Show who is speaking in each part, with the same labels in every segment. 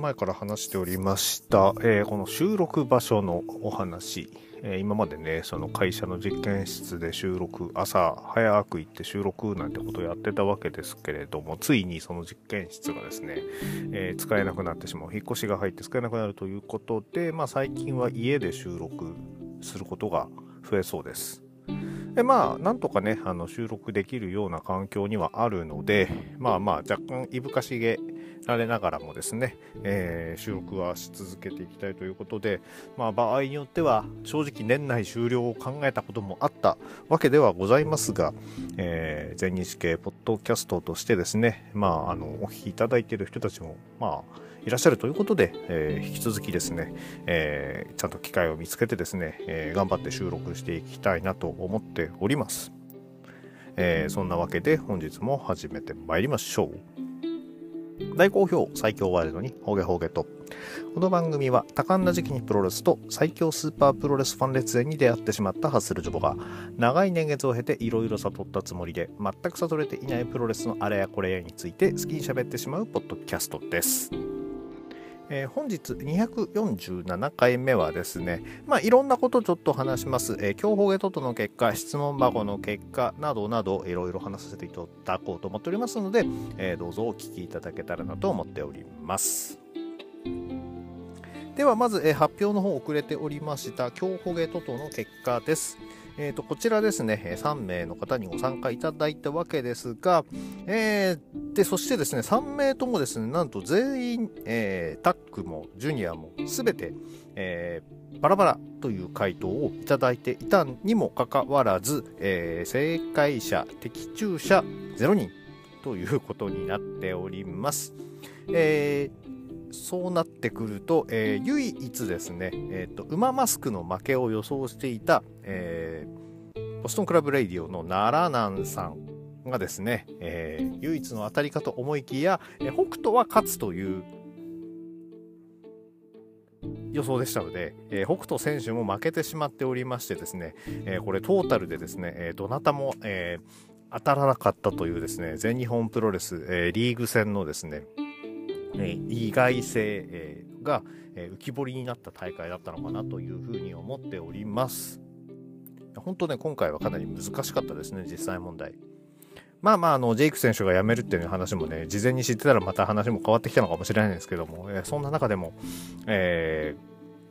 Speaker 1: 前から話しておりました、えー、この収録場所のお話、えー、今までね、その会社の実験室で収録、朝早く行って収録なんてことをやってたわけですけれども、ついにその実験室がですね、えー、使えなくなってしまう、引っ越しが入って使えなくなるということで、まあ最近は家で収録することが増えそうです。でまあ、なんとかね、あの収録できるような環境にはあるので、まあまあ、若干いぶかしげられながらもですね、えー、収録はし続けていきたいということで、まあ、場合によっては正直年内終了を考えたこともあったわけではございますが、えー、全日系ポッドキャストとしてですね、まあ、あのお聞きいただいている人たちも、まあ、いらっしゃるということで、えー、引き続きですね、えー、ちゃんと機会を見つけてですね、えー、頑張って収録していきたいなと思っております。えそんなわけで本日も始めてまいりましょう。大好評最強ワイルドにホゲホゲと。この番組は多感な時期にプロレスと最強スーパープロレスファン列伝に出会ってしまったハッスルジョボが長い年月を経ていろいろ悟ったつもりで全く悟れていないプロレスのあれやこれやについて好きに喋ってしまうポッドキャストです。えー、本日247回目はですね、まあ、いろんなことをちょっと話します、えー、競歩ゲトトの結果、質問箱の結果などなど、いろいろ話させていただこうと思っておりますので、えー、どうぞお聞きいただけたらなと思っております。ではまず、え発表の方遅れておりました、競歩ゲトトの結果です。えー、とこちらですね、3名の方にご参加いただいたわけですが、えー、でそしてですね、3名ともですね、なんと全員、えー、タックもジュニアもすべて、えー、バラバラという回答をいただいていたにもかかわらず、え、正解者、的中者0人ということになっております。えー、そうなってくると、えー、唯一ですね、えーと、馬マスクの負けを予想していた、えー、ボストンクラブレイディオの奈良南さんがですね、えー、唯一の当たりかと思いきや、えー、北斗は勝つという予想でしたので、えー、北斗選手も負けてしまっておりましてですね、えー、これトータルでですね、えー、どなたも、えー、当たらなかったというですね、全日本プロレス、えー、リーグ戦のですね、えー、意外性、えー、が、えー、浮き彫りになった大会だったのかなというふうに思っております。本当ね、今回はかなり難しかったですね、実際問題。まあまあ、あの、ジェイク選手が辞めるっていう話もね、事前に知ってたらまた話も変わってきたのかもしれないんですけども、えー、そんな中でも、え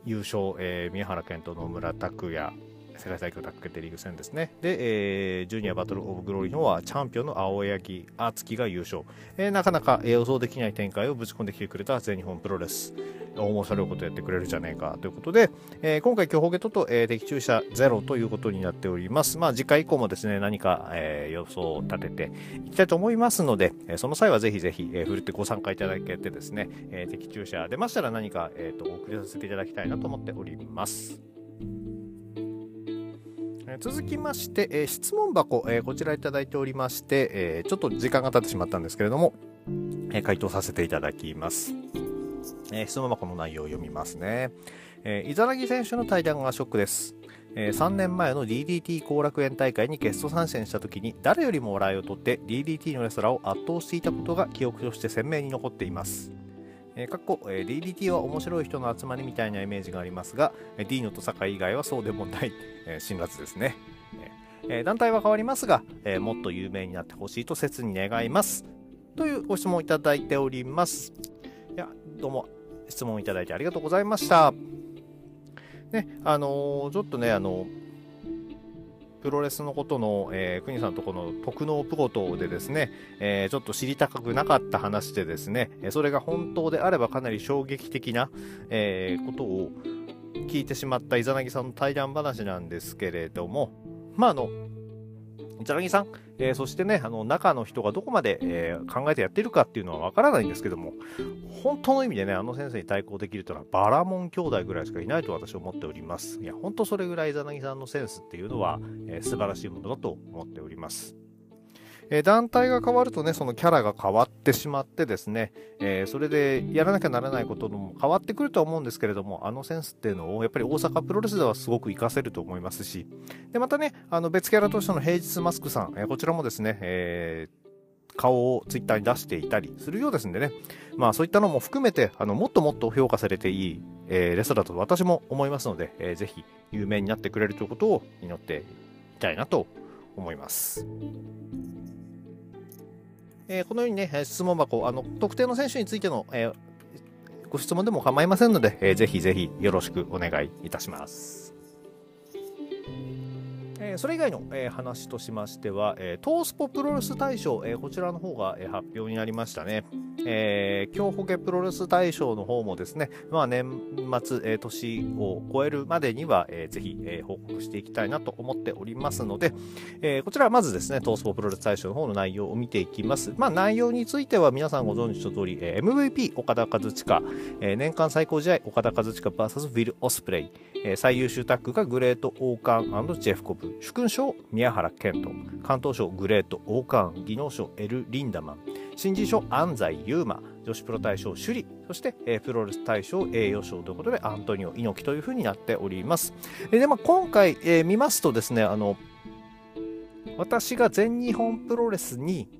Speaker 1: ー、優勝、えー、宮原健と野村拓也、世界最強タッグ決定リーグ戦ですね。で、えー、ジュニアバトルオブグローリーのはチャンピオンの青柳敦樹が優勝。えー、なかなか予想できない展開をぶち込んできてくれた全日本プロレス。面白いことやってくれるじゃねえかということで、えー、今回、競歩ゲットと、えー、的中者ゼロということになっております。まあ、次回以降もですね、何か、えー、予想を立てていきたいと思いますので、えー、その際はぜひぜひ、えー、振るってご参加いただけてですね、えー、的中者出ましたら何か、えーと、とお送りさせていただきたいなと思っております。続きまして、えー、質問箱、えー、こちらいただいておりまして、えー、ちょっと時間が経ってしまったんですけれども、え回答させていただきます。え質問箱の内容を読みますね。えー、イザナギ選手の対談がショックです。えー、3年前の DDT 後楽園大会にゲスト参戦した時に誰よりも笑いを取って DDT のレスラーを圧倒していたことが記憶として鮮明に残っています。えー、かっこ、えー、DDT は面白い人の集まりみたいなイメージがありますが、えー、ディーノと酒井以外はそうでもない、えー、辛辣ですね。えー、団体は変わりますが、えー、もっと有名になってほしいと切に願います。というご質問をいただいております。いや、どうも質問いただいてありがとうございました。ね、あのー、ちょっとね、あのプロレスのことの、えー、国さんとこの特納プロトでですね、えー、ちょっと知りたくなかった話でですね、それが本当であればかなり衝撃的な、えー、ことを聞いてしまったイザナギさんの対談話なんですけれども、まあ、あの、イザナギさん、えー、そしてね、あの、中の人がどこまで、えー、考えてやってるかっていうのはわからないんですけども、本当の意味でね、あの先生に対抗できるというのはバラモン兄弟ぐらいしかいないと私は思っております。いや、本当それぐらいイザナギさんのセンスっていうのは、えー、素晴らしいものだと思っております。え団体が変わるとね、そのキャラが変わってしまってですね、えー、それでやらなきゃならないことも変わってくるとは思うんですけれども、あのセンスっていうのをやっぱり大阪プロレスではすごく活かせると思いますし、で、またね、あの別キャラとしての平日マスクさん、えー、こちらもですね、えー顔をツイッターに出していたりするようですんでね、まあそういったのも含めて、あの、もっともっと評価されていい、えー、レストランだと私も思いますので、えー、ぜひ有名になってくれるということを祈っていきたいなと思います。えー、このようにね、質問箱、あの、特定の選手についての、えー、ご質問でも構いませんので、えー、ぜひぜひよろしくお願いいたします。えー、それ以外の、えー、話としましては、えー、トースポプロレス大賞、えこちらの方が、え発表になりましたね。えー、京保家プロレス大賞の方もですね、まあ、年末、え年を超えるまでには、えー、ぜひ、え報告していきたいなと思っておりますので、えこちらはまずですね、トースポプロレス大賞の方の内容を見ていきます。まあ、内容については皆さんご存知の通り、え MVP 岡田和親、え年間最高試合岡田和親 VS ウィル・オスプレイ、え最優秀タッグがグレート・オーカンジェフコブ、主勲賞宮原健人関東賞グレート王冠技能賞エル・リンダマン新人賞安西優馬女子プロ大賞首里そして、えー、プロレス大賞栄誉賞ということでアントニオ猪木というふうになっております。で、まあ、今回、えー、見ますとですねあの私が全日本プロレスに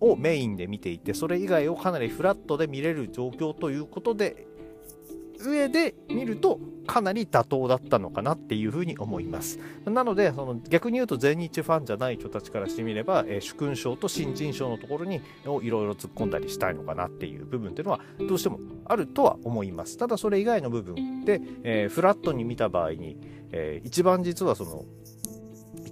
Speaker 1: をメインで見ていてそれ以外をかなりフラットで見れる状況ということで上で見るとかなり妥当だったのかなっていうふうに思います。なので、その逆に言うと全日ファンじゃない人たちからしてみれば、えー、主勲賞と新人賞のところにいろいろ突っ込んだりしたいのかなっていう部分っていうのはどうしてもあるとは思います。ただそれ以外の部分で、えー、フラットに見た場合に、えー、一番実はその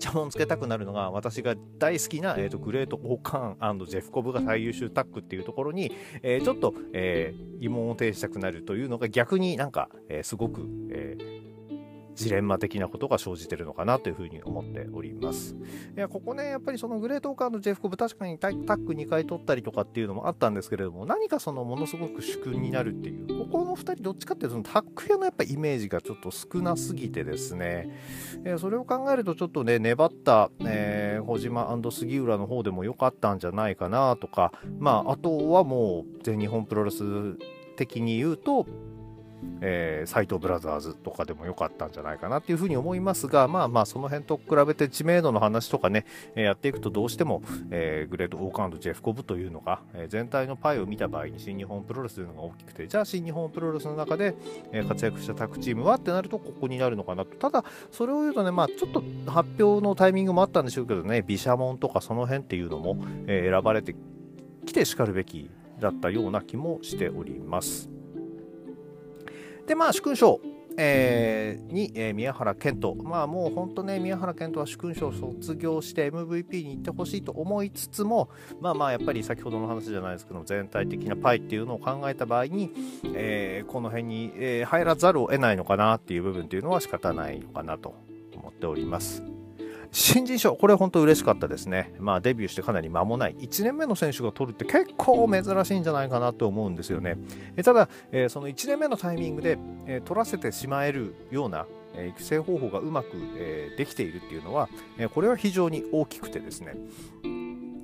Speaker 1: イチャモンつけたくなるのが私が大好きな、えーと、グレート・オーカーンジェフコブが最優秀タッグっていうところに、えー、ちょっと、えー、疑問を呈したくなるというのが逆になんか、えー、すごく、えー、ジレンマ的なことが生じてるのかなというふうに思っております。いや、ここね、やっぱりそのグレートオーカーのジェフコブ、確かにタッグ2回取ったりとかっていうのもあったんですけれども、何かそのものすごく主君になるっていう、ここの2人どっちかっていうと、タッグ屋のやっぱイメージがちょっと少なすぎてですね、それを考えるとちょっとね、粘った、えー、小島杉浦の方でも良かったんじゃないかなとか、まあ、あとはもう全日本プロレス的に言うと、えー、斎藤ブラザーズとかでも良かったんじゃないかなっていうふうに思いますが、まあまあその辺と比べて知名度の話とかね、えー、やっていくとどうしても、えー、グレート・オーカンド・ジェフコブというのが、えー、全体のパイを見た場合に新日本プロレスというのが大きくて、じゃあ新日本プロレスの中で、えー、活躍したタッグチームはってなるとここになるのかなと。ただ、それを言うとね、まあちょっと発表のタイミングもあったんでしょうけどね、毘沙門とかその辺っていうのも、え、選ばれてきてしかるべきだったような気もしております。で、まあ、主勲賞、えー、に、えー、宮原健人。まあ、もう本当ね、宮原健人は主勲賞を卒業して MVP に行ってほしいと思いつつも、まあまあ、やっぱり先ほどの話じゃないですけど、全体的なパイっていうのを考えた場合に、えー、この辺に、え、入らざるを得ないのかなっていう部分っていうのは仕方ないのかなと思っております。新人賞、これ本当嬉しかったですね。まあデビューしてかなり間もない。1年目の選手が取るって結構珍しいんじゃないかなと思うんですよね。えただ、えー、その1年目のタイミングで、えー、取らせてしまえるような、え育成方法がうまく、えできているっていうのは、えこれは非常に大きくてですね。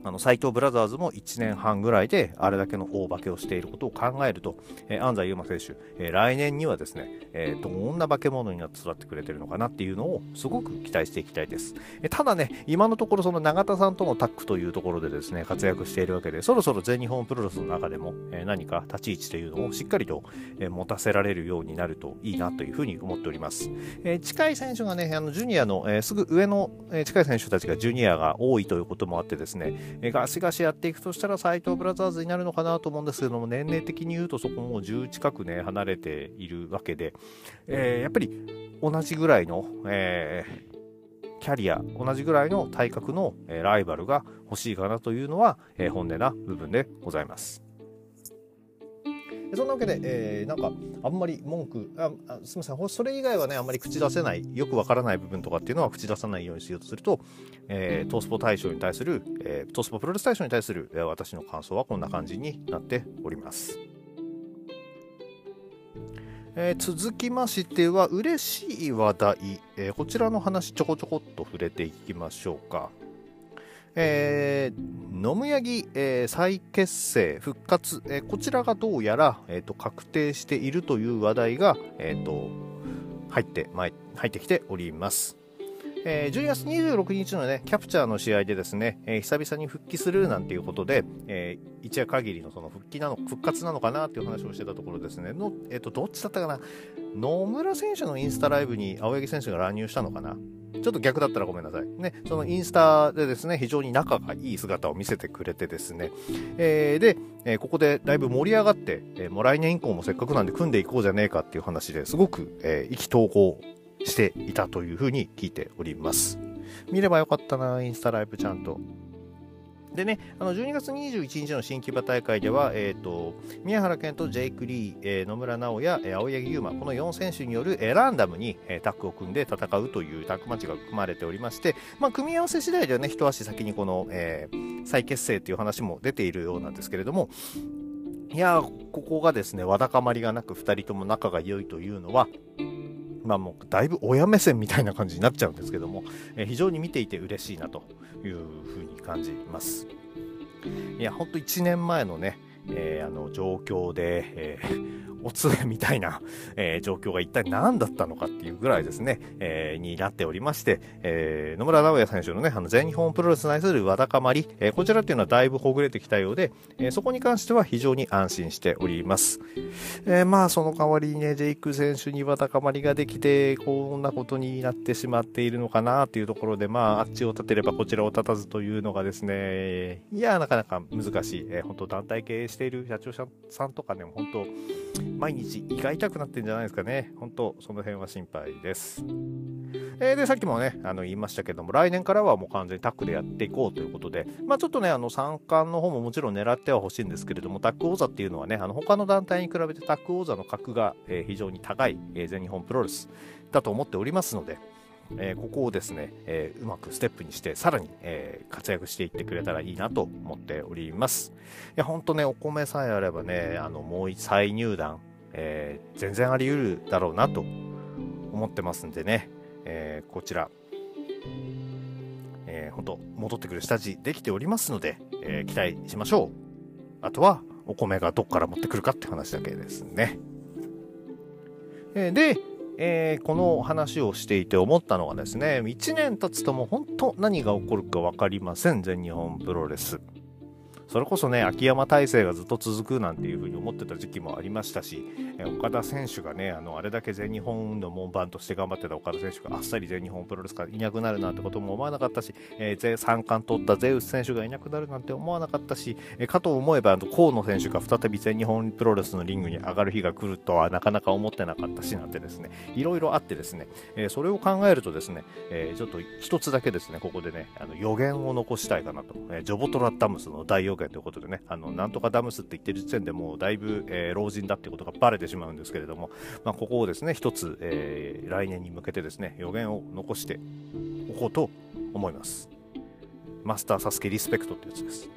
Speaker 1: あの、斎藤ブラザーズも1年半ぐらいであれだけの大化けをしていることを考えると、えー、安西優真選手、えー、来年にはですね、えー、どんな化け物になって育ってくれてるのかなっていうのをすごく期待していきたいです。えただね、今のところその永田さんとのタッグというところでですね、活躍しているわけで、そろそろ全日本プロレスの中でも、え何か立ち位置というのをしっかりと、え持たせられるようになるといいなというふうに思っております。え近い選手がね、あのジュニアの、えすぐ上の、え近い選手たちがジュニアが多いということもあってですね、えガシガシやっていくとしたら斎藤ブラザーズになるのかなと思うんですけども、年齢的に言うとそこも10近くね、離れているわけで、えー、やっぱり同じぐらいの、えー、キャリア、同じぐらいの体格の、え、ライバルが欲しいかなというのは、え、本音な部分でございます。そんなわけで、えー、なんか、あんまり文句ああ、すみません、それ以外はね、あんまり口出せない、よくわからない部分とかっていうのは口出さないようにしようとすると、えー、トースポ大賞に対する、えー、トースポプロレス大賞に対する、えー、私の感想はこんな感じになっております。えー、続きましては、嬉しい話題、えー、こちらの話ちょこちょこっと触れていきましょうか。えー、野村ヤギ、えー、再結成、復活、えー、こちらがどうやら、えーと、確定しているという話題が、えーと、入って、ま、入ってきております。えー、12月26日のね、キャプチャーの試合でですね、えー、久々に復帰するなんていうことで、えー、一夜限りのその復帰なの、復活なのかなっていう話をしてたところですね、の、えっ、と、どっちだったかな？野村選手のインスタライブに青柳選手が乱入したのかな？ちょっと逆だったらごめんなさい。ね、そのインスタでですね、非常に仲がいい姿を見せてくれてですね、えー、で、えー、ここでだいぶ盛り上がって、えー、もう来年以降もせっかくなんで組んでいこうじゃねえかっていう話ですごく、えー、意気投合していたというふうに聞いております。見ればよかったな、インスタライブちゃんと。でね、あの12月21日の新木場大会では、えーと、宮原健とジェイク・リー、えー、野村直哉、青柳優馬、この4選手による、ランダムに、えー、タッグを組んで戦うというタッグマッチが組まれておりまして、まあ、組み合わせ次第ではね、一足先にこの、えー、再結成という話も出ているようなんですけれども、いやここがですね、わだかまりがなく2人とも仲が良いというのは、まあもうだいぶ親目線みたいな感じになっちゃうんですけども、えー、非常に見ていて嬉しいなというふうに感じます。いや、ほんと1年前のね、えー、あの状況で、えー、おつみたいな、えー、状況が一体何だったのかっていうぐらいですね、えー、になっておりまして、えー、野村直哉選手のね、あの全日本プロレスに対するわだかまり、えー、こちらっていうのはだいぶほぐれてきたようで、えー、そこに関しては非常に安心しております。えー、まあ、その代わりにね、ジェイク選手にわだかまりができて、こんなことになってしまっているのかなっていうところで、まあ、あっちを立てればこちらを立たずというのがですね、いや、なかなか難しい。えー、本当団体経営している社長さんとかね、本当毎日胃が痛くなってんじゃないですかね。本当その辺は心配です。えー、で、さっきもね、あの言いましたけども、来年からはもう完全にタックでやっていこうということで、まあちょっとね、あの三冠の方ももちろん狙ってはほしいんですけれども、タック王座っていうのはね、あの他の団体に比べてタック王座の格が、えー、非常に高い、えー、全日本プロレスだと思っておりますので、えー、ここをですね、えー、うまくステップにして、さらに、えー、活躍していってくれたらいいなと思っております。いや、ほんとね、お米さえあればね、あの、もう再入団、え、全然あり得るだろうなと思ってますんでね、え、こちら、えー、本当戻ってくる下地できておりますので、え、期待しましょう。あとは、お米がどっから持ってくるかって話だけですね。え、で、えー、この話をしていて思ったのはですね、1年経つともう本当何が起こるか分かりません、全日本プロレス。それこそね、秋山体制がずっと続くなんていうふうに思ってた時期もありましたし、岡田選手がね、あのあれだけ全日本の門番として頑張ってた岡田選手があっさり全日本プロレスからいなくなるなんてことも思わなかったし、えー、3冠取ったゼウス選手がいなくなるなんて思わなかったし、えー、かと思えば、河野選手が再び全日本プロレスのリングに上がる日が来るとはなかなか思ってなかったしなんてですね、いろいろあってですね、えー、それを考えるとですね、えちょっと一つだけですね、ここでね、あの予言を残したいかなと、えジョボトラダムスの大予言ということでね、あのなんとかダムスって言ってる時点でもうだいぶ、えー、老人だってことがバレてしまうんですけれども、まあ、ここをですね一つ、えー、来年に向けてですね予言を残しておこうと思います。マスターサスケリスペクトってやつです。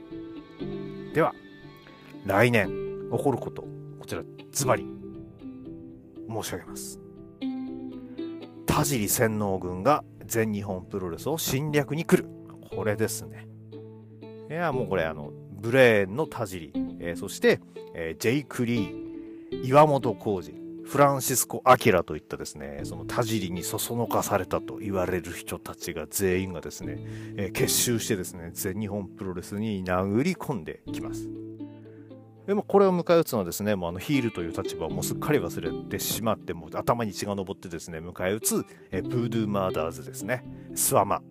Speaker 1: では来年起こることこちらズバリ申し上げます。田尻洗脳軍が全日本プロレスを侵略に来る。これですね。いやもうこれあのブレーンの田尻、えー、そして、えー、ジェイク・リー、岩本浩二、フランシスコ・アキラといったですね、その田尻にそそのかされたと言われる人たちが全員がですね、えー、結集してですね、全日本プロレスに殴り込んできます。でもこれを迎え撃つのはですね、もうあのヒールという立場をもうすっかり忘れてしまって、もう頭に血が上ってですね、迎え撃つ、えブードゥーマーダーズですね、スワマ。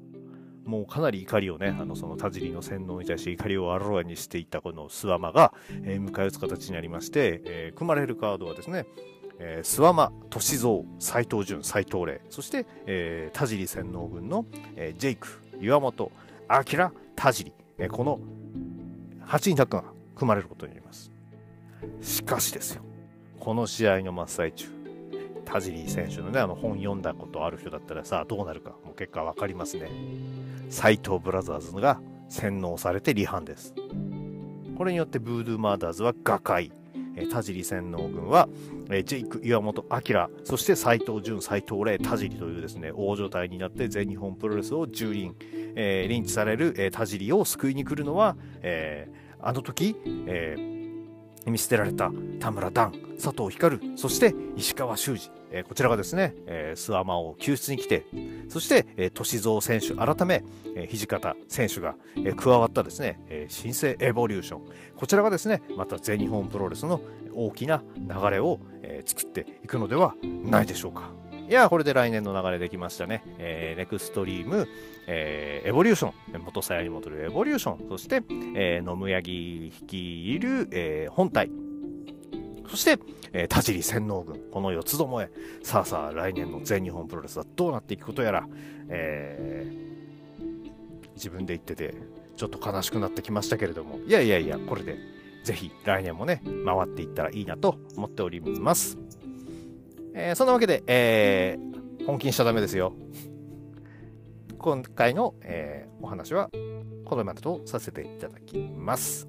Speaker 1: もうかなり怒りをね、あのその田尻の洗脳に対して怒りをあらわにしていたこの諏訪間が、えー、迎え撃つ形になりまして、えー、組まれるカードはですね、えー、諏訪間、歳三、斎藤潤、斎藤麗、そして、えー、田尻洗脳軍の、えー、ジェイク、岩本、明、田尻、えー、この8人タッグが組まれることになります。しかしですよ、この試合の真っ最中、田尻選手のね、あの本読んだことある人だったらさ、どうなるか、もう結果わかりますね。斎藤ブラザーズが洗脳されて離反です。これによってブードゥーマーダーズは瓦解。え田尻洗脳軍は、えジェイク、岩本明、そして斎藤潤、斎藤麗、田尻というですね、大所帯になって全日本プロレスを蹂躙、えー、リされる、えー、田尻を救いに来るのは、えー、あの時、えー、見捨てられた田村段、佐藤光、そして石川修司。えー、こちらがですね、えー、スワマを救出に来て、そして、えー、歳三選手、改め、えー、土方選手が、えー、加わったですね、えー、新生エボリューション。こちらがですね、また全日本プロレスの大きな流れを、えー、作っていくのではないでしょうか。いや、これで来年の流れできましたね。えー、ネクストリーム、えー、エボリューション、元鞘に戻るエボリューション、そして、えー、野村柳率いる、えー、本体、そして、えー、田尻洗脳軍、この四つどもえ、さあさあ、来年の全日本プロレスはどうなっていくことやら、えー、自分で言ってて、ちょっと悲しくなってきましたけれども、いやいやいや、これで、ぜひ来年もね、回っていったらいいなと思っております。えー、そんなわけで、えー、本気にしちゃダメですよ。今回の、えー、お話はこれまでとさせていただきます。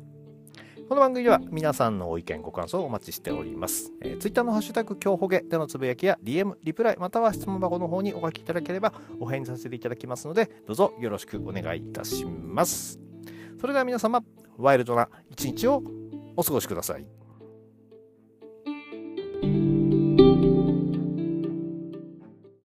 Speaker 1: この番組では皆さんのご意見、ご感想をお待ちしております。えー、Twitter のハッシュタグ、今日ほげでのつぶやきや DM、リプライ、または質問箱の方にお書きいただければお返事させていただきますので、どうぞよろしくお願いいたします。それでは皆様、ワイルドな一日をお過ごしください。